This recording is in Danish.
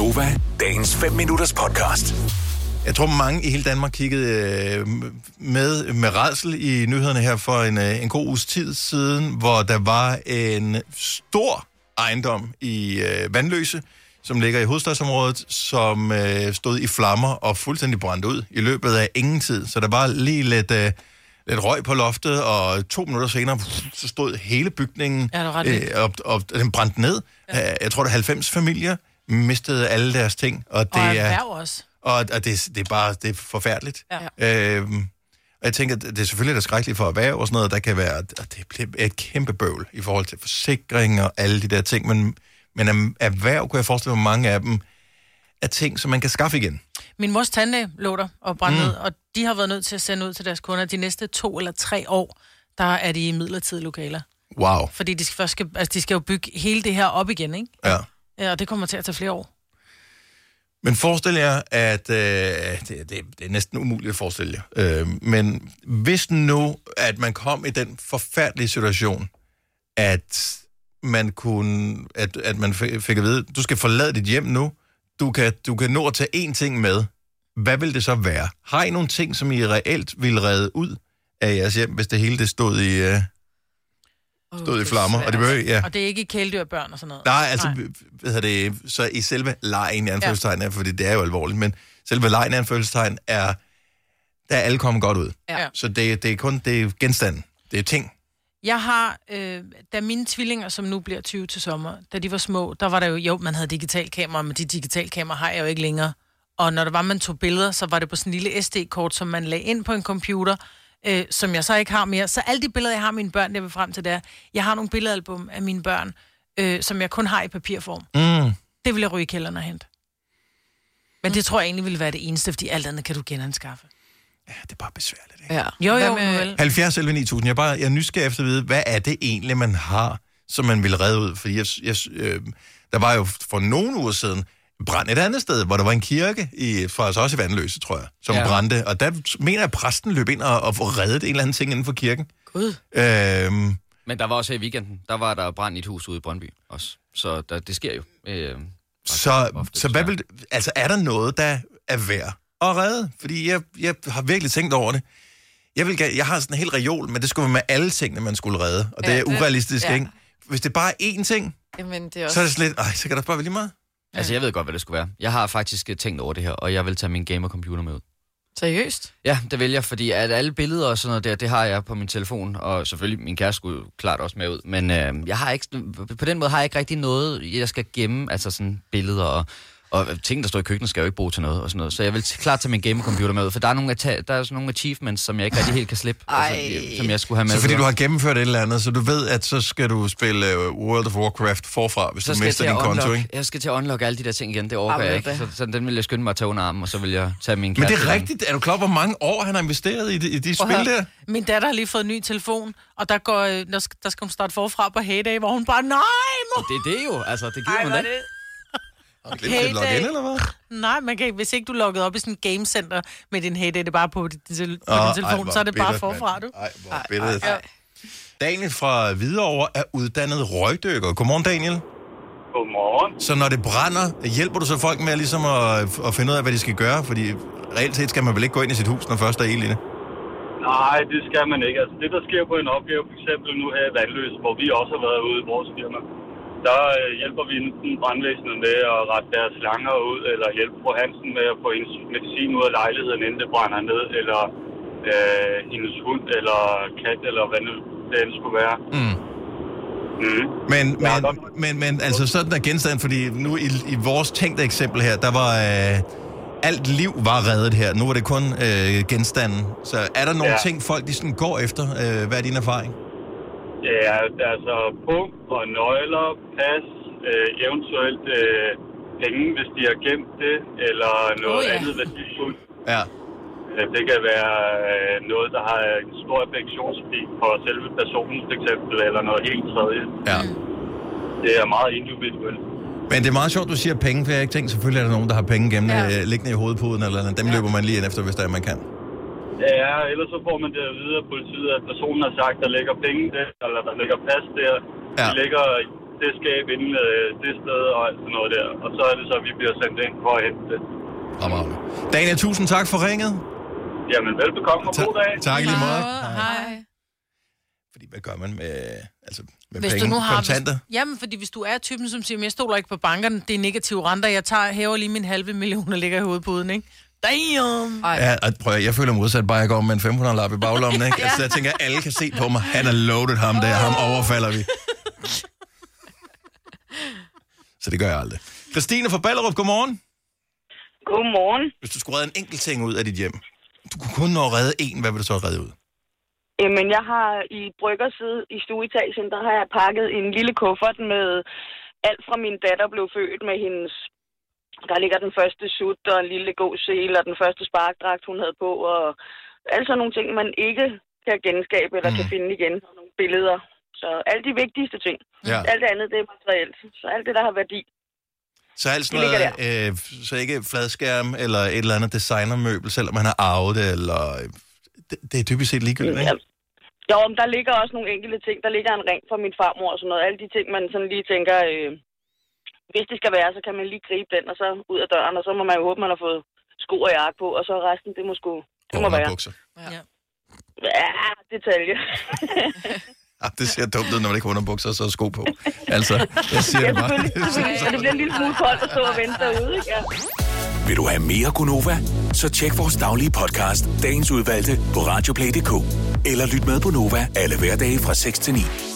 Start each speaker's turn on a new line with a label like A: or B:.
A: Gonova, dagens 5 minutters podcast.
B: Jeg tror, mange i hele Danmark kiggede øh, med med redsel i nyhederne her for en, øh, en god uges tid siden, hvor der var en stor ejendom i øh, Vandløse, som ligger i hovedstadsområdet, som øh, stod i flammer og fuldstændig brændt ud i løbet af ingen tid. Så der var lige lidt, øh, lidt røg på loftet, og to minutter senere, så stod hele bygningen
C: Ja,
B: øh, og, og den brændte ned. Ja. Jeg tror, der er 90 familier mistede alle deres ting. Og det
C: Og
B: er,
C: også.
B: og, og det, det er bare det er forfærdeligt. Ja. Øhm, og jeg tænker, det er selvfølgelig det skrækkeligt for erhverv og sådan noget, der kan være, og det bliver et kæmpe bøvl i forhold til forsikring og alle de der ting, men, men erhverv, kunne jeg forestille mig, mange af dem er ting, som man kan skaffe igen.
C: Min mors tandlæge lå der og brændte mm. ned, og de har været nødt til at sende ud til deres kunder de næste to eller tre år, der er de i midlertidige lokaler.
B: Wow.
C: Fordi de skal, først skal, altså, de skal jo bygge hele det her op igen, ikke?
B: Ja.
C: Ja, og det kommer til at tage flere år.
B: Men forestil jer, at øh, det, det, det er næsten umuligt at forestille jer. Øh, men hvis nu, at man kom i den forfærdelige situation, at man kunne, at, at man fik at vide, du skal forlade dit hjem nu, du kan, du kan nå at tage én ting med. Hvad vil det så være? Har I nogle ting, som I reelt vil redde ud af jeres hjem, hvis det hele det stod i, øh, stod i flammer? Og det behøver, ja.
C: Og det er ikke kæledyr, børn og sådan noget.
B: Nej, altså, hvad hedder det, så i selve lejen, i anførselstegn, ja. fordi det er jo alvorligt, men selve lejen, i anførselstegn, er, der er alle kommet godt ud.
C: Ja.
B: Så det, det er kun, det er genstanden, det er ting.
C: Jeg har, øh, da mine tvillinger, som nu bliver 20 til sommer, da de var små, der var der jo, jo, man havde digitalkamera, men de digitalkamera har jeg jo ikke længere. Og når der var, man tog billeder, så var det på sådan en lille SD-kort, som man lagde ind på en computer, øh, som jeg så ikke har mere. Så alle de billeder, jeg har af mine børn, jeg vil frem til, det er, jeg har nogle billedalbum af mine børn, øh, som jeg kun har i papirform.
B: Mm.
C: Det vil jeg ryge i kælderen og hente. Men det tror jeg egentlig ville være det eneste, fordi alt andet kan du genanskaffe.
B: Ja, det er bare besværligt, ikke?
D: Ja.
C: Jo, jo,
D: med-
C: vel.
B: 70 11 9000, jeg er, bare, jeg er nysgerrig efter at vide, hvad er det egentlig, man har, som man vil redde ud? Fordi jeg, jeg, øh, der var jo for nogle uger siden brand et andet sted, hvor der var en kirke, i, faktisk også i Vandløse, tror jeg, som ja. Brændte. Og der mener jeg, at præsten løb ind og, og reddede en eller anden ting inden for kirken.
C: Gud.
B: Øhm,
E: Men der var også her i weekenden, der var der brand i et hus ude i Brøndby også. Så der, det sker jo. Øh,
B: så,
E: ofte,
B: så hvad vil, altså er der noget, der er værd at redde? Fordi jeg, jeg har virkelig tænkt over det. Jeg, vil, jeg har sådan en hel reol, men det skulle være med alle tingene, man skulle redde. Og det
D: Ja,
B: er
D: det-
B: urealistisk,
D: ja.
B: ikke? Hvis det bare er én ting,
D: Jamen, det er også...
B: så er det lidt, ej, så kan der bare være lige meget.
E: Altså, jeg ved godt, hvad det skulle være. Jeg har faktisk øh, tænkt over det her, og jeg vil tage min gamer-computer med ud.
D: Seriøst?
E: Ja, det vil jeg, fordi at alle billeder og sådan noget der, det har jeg på min telefon, og selvfølgelig min kæreste skulle klart også med ud, men øh, jeg har ikke, på den måde har jeg ikke rigtig noget, jeg skal gemme, altså sådan billeder og, og ting, der står i køkkenet, skal jeg jo ikke bruge til noget og sådan noget. Så jeg vil klart tage min gamer-computer med ud, for der er nogle, der er sådan nogle achievements, som jeg ikke rigtig helt kan slippe,
D: Ej.
E: altså, som jeg skulle have med.
B: Så fordi du har gennemført et eller andet, så du ved, at så skal du spille uh, World of Warcraft forfra, hvis
E: så
B: du mister din konto, ikke?
E: jeg skal til at unlock alle de der ting igen, det orker
D: Jamen,
E: jeg ikke. Så, så, den vil jeg skynde mig at tage under armen, og så vil jeg tage min
B: Men det er rigtigt. Er du klar, hvor mange år han har investeret i de, i de spil der?
C: Min datter har lige fået en ny telefon, og der, går, øh, der, skal, der skal hun starte forfra på Heyday, hvor hun bare, nej, mor!
E: Det er det jo, altså, det giver
C: Ej,
E: man da.
C: det...
B: Har du glemt at logge ind, eller hvad?
C: Nej, man kan, hvis ikke du er logget op i sådan en gamecenter med din Heyday, det er bare på din, din, på din telefon,
B: hvor
C: så er det bare
B: bittert,
C: forfra,
B: mand.
C: du.
B: Ej, hvor bittert.
D: Ej, ej.
B: Daniel fra Hvidovre er uddannet røgdykker. Godmorgen, Daniel.
F: Godmorgen.
B: Så når det brænder, hjælper du så folk med ligesom at, at finde ud af, hvad de skal gøre? Fordi reelt set skal man vel ikke gå ind i sit hus, når først der er ild i det?
F: Nej, det skal man ikke. Altså, det, der sker på en opgave, for eksempel nu her i Vandløs, hvor vi også har været ude i vores firma, der øh, hjælper vi enten brandvæsenet med at rette deres slanger ud, eller hjælpe fru Hansen med at få hendes medicin ud af lejligheden, inden det brænder ned, eller øh, hendes hund, eller kat, eller hvad nu det end skulle være.
B: Mm.
F: Mm.
B: Men,
F: Ja,
B: men,
F: godt.
B: men, men altså sådan er genstand, fordi nu i, i vores tænkte eksempel her, der var øh, alt liv var reddet her. Nu var det kun øh, genstanden. Så er der nogle ja.
F: Ja.
B: ting, folk de sådan går efter? Øh, hvad er din erfaring?
F: Ja, altså punkt og nøgler, pas, øh, eventuelt øh, penge, hvis de har gemt det, eller noget
C: Oh, ja.
F: andet værdifuldt.
B: Ja.
F: Øh, Det kan være øh, noget, der har en stor affektionsværdi for selve personen, for eksempel, eller noget helt tredje.
B: ja.
F: Det er meget individuelt.
B: Men det er meget sjovt, du siger penge, for jeg har ikke tænkt, selvfølgelig er der nogen, der har penge gemt
D: Ja.
B: ja. liggende i hovedpuden, eller andet. dem ja. løber man lige ind efter, hvis der er, man kan.
F: Ja, ellers så får man det at vide af politiet, at personen har sagt, at der ligger penge der, eller der ligger pas der.
B: Ja.
F: De ligger det skab inden øh, det sted og alt sådan noget der. Og så er det så, at vi bliver sendt ind for at hente det.
B: Fremragende. Daniel, tusind tak for ringet.
F: Jamen, velbekomme og god dag.
B: Tak lige måde.
C: Hej.
B: Fordi hvad gør man med, altså, med
C: Hvis
B: penge?
C: du nu har...
B: Kontanter?
C: Hvis, jamen, fordi hvis du er typen, som siger, "Men jeg stoler ikke på bankerne, det er negative renter, jeg tager, hæver lige min halve million og ligger i hovedpuden, ikke? Damn!
E: Ej.
B: Ja, og prøv, at- jeg føler modsat bare, jeg går med en 500 lap i baglommen, ikke? Altså, jeg tænker, at alle kan se på mig. Han er loaded ham der, ham overfalder vi. Så det gør jeg aldrig. Christine fra Ballerup, godmorgen.
D: Godmorgen.
B: Hvis du skulle redde en enkelt ting ud af dit hjem, du kunne kun nå at redde en, hvad vil du så redde ud?
D: Jamen, jeg har i bryggerside i stueetagen, der har jeg pakket en lille kuffert med alt fra min datter blev født med hendes... Der ligger den første sut og en lille god sele og den første sparkdragt, hun havde på, og sådan nogle ting, man ikke kan genskabe eller mm. kan finde igen. Og nogle billeder. Så alle de vigtigste ting.
B: Ja.
D: Alt det andet, det er materielt. Så alt det, der har værdi.
B: Så alt sådan noget, øh, så ikke fladskærm eller et eller andet designermøbel, selvom man har arvet det, eller... øh, Det, det er typisk set ligegyldigt, ikke?
D: Ja. Jo, men der ligger også nogle enkelte ting. Der ligger en ring fra min farmor og sådan noget. Alle de ting, man sådan lige tænker, øh, hvis det skal være, så kan man lige gribe den, og så ud af døren, og så må man jo håbe, man har fået sko og jakke på, og så resten, det må sgu, det må være.
B: bukser.
C: Ja.
D: Ja, detalje.
B: Ah, det ser dumt ud, når man ikke har underbukser og så er sko på. Altså, jeg siger
D: ja,
B: det bare.
D: Så det bliver en lille smule koldt at stå og vente derude, ikke? Ja.
A: Vil du have mere Gunova? Så tjek vores daglige podcast, dagens udvalgte, på radioplay.dk. Eller lyt med på Nova alle hverdage fra 6 til 9.